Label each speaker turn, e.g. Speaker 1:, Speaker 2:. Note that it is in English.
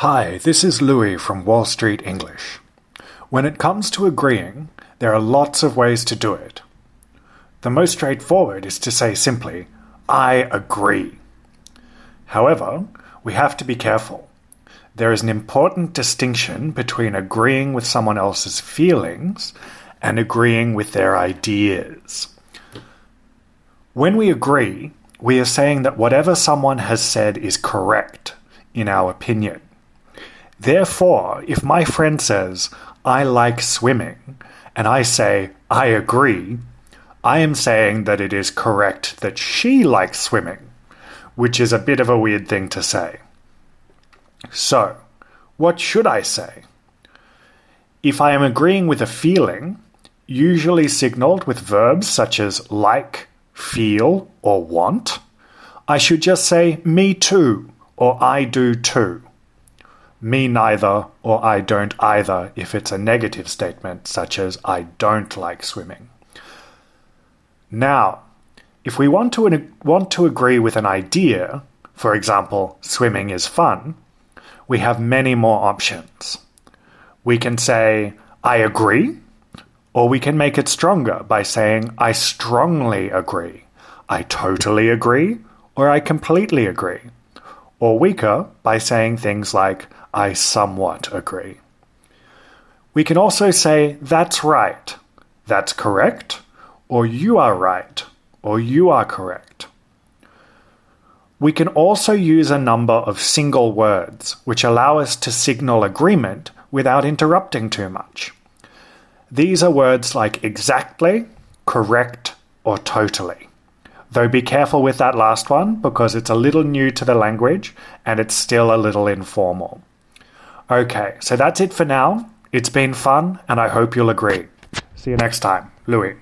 Speaker 1: Hi, this is Louis from Wall Street English. When it comes to agreeing, there are lots of ways to do it. The most straightforward is to say simply, I agree. However, we have to be careful. There is an important distinction between agreeing with someone else's feelings and agreeing with their ideas. When we agree, we are saying that whatever someone has said is correct, in our opinion. Therefore, if my friend says, I like swimming, and I say, I agree, I am saying that it is correct that she likes swimming, which is a bit of a weird thing to say. So, what should I say? If I am agreeing with a feeling, usually signaled with verbs such as like, feel, or want, I should just say me too or I do too. Me neither or I don't either if it's a negative statement such as I don't like swimming. Now, if we want to want to agree with an idea, for example, swimming is fun, we have many more options. We can say I agree or we can make it stronger by saying, I strongly agree, I totally agree, or I completely agree. Or weaker by saying things like, I somewhat agree. We can also say, that's right, that's correct, or you are right, or you are correct. We can also use a number of single words, which allow us to signal agreement without interrupting too much. These are words like exactly, correct, or totally. Though be careful with that last one because it's a little new to the language and it's still a little informal. Okay, so that's it for now. It's been fun and I hope you'll agree. See you next time. Louis.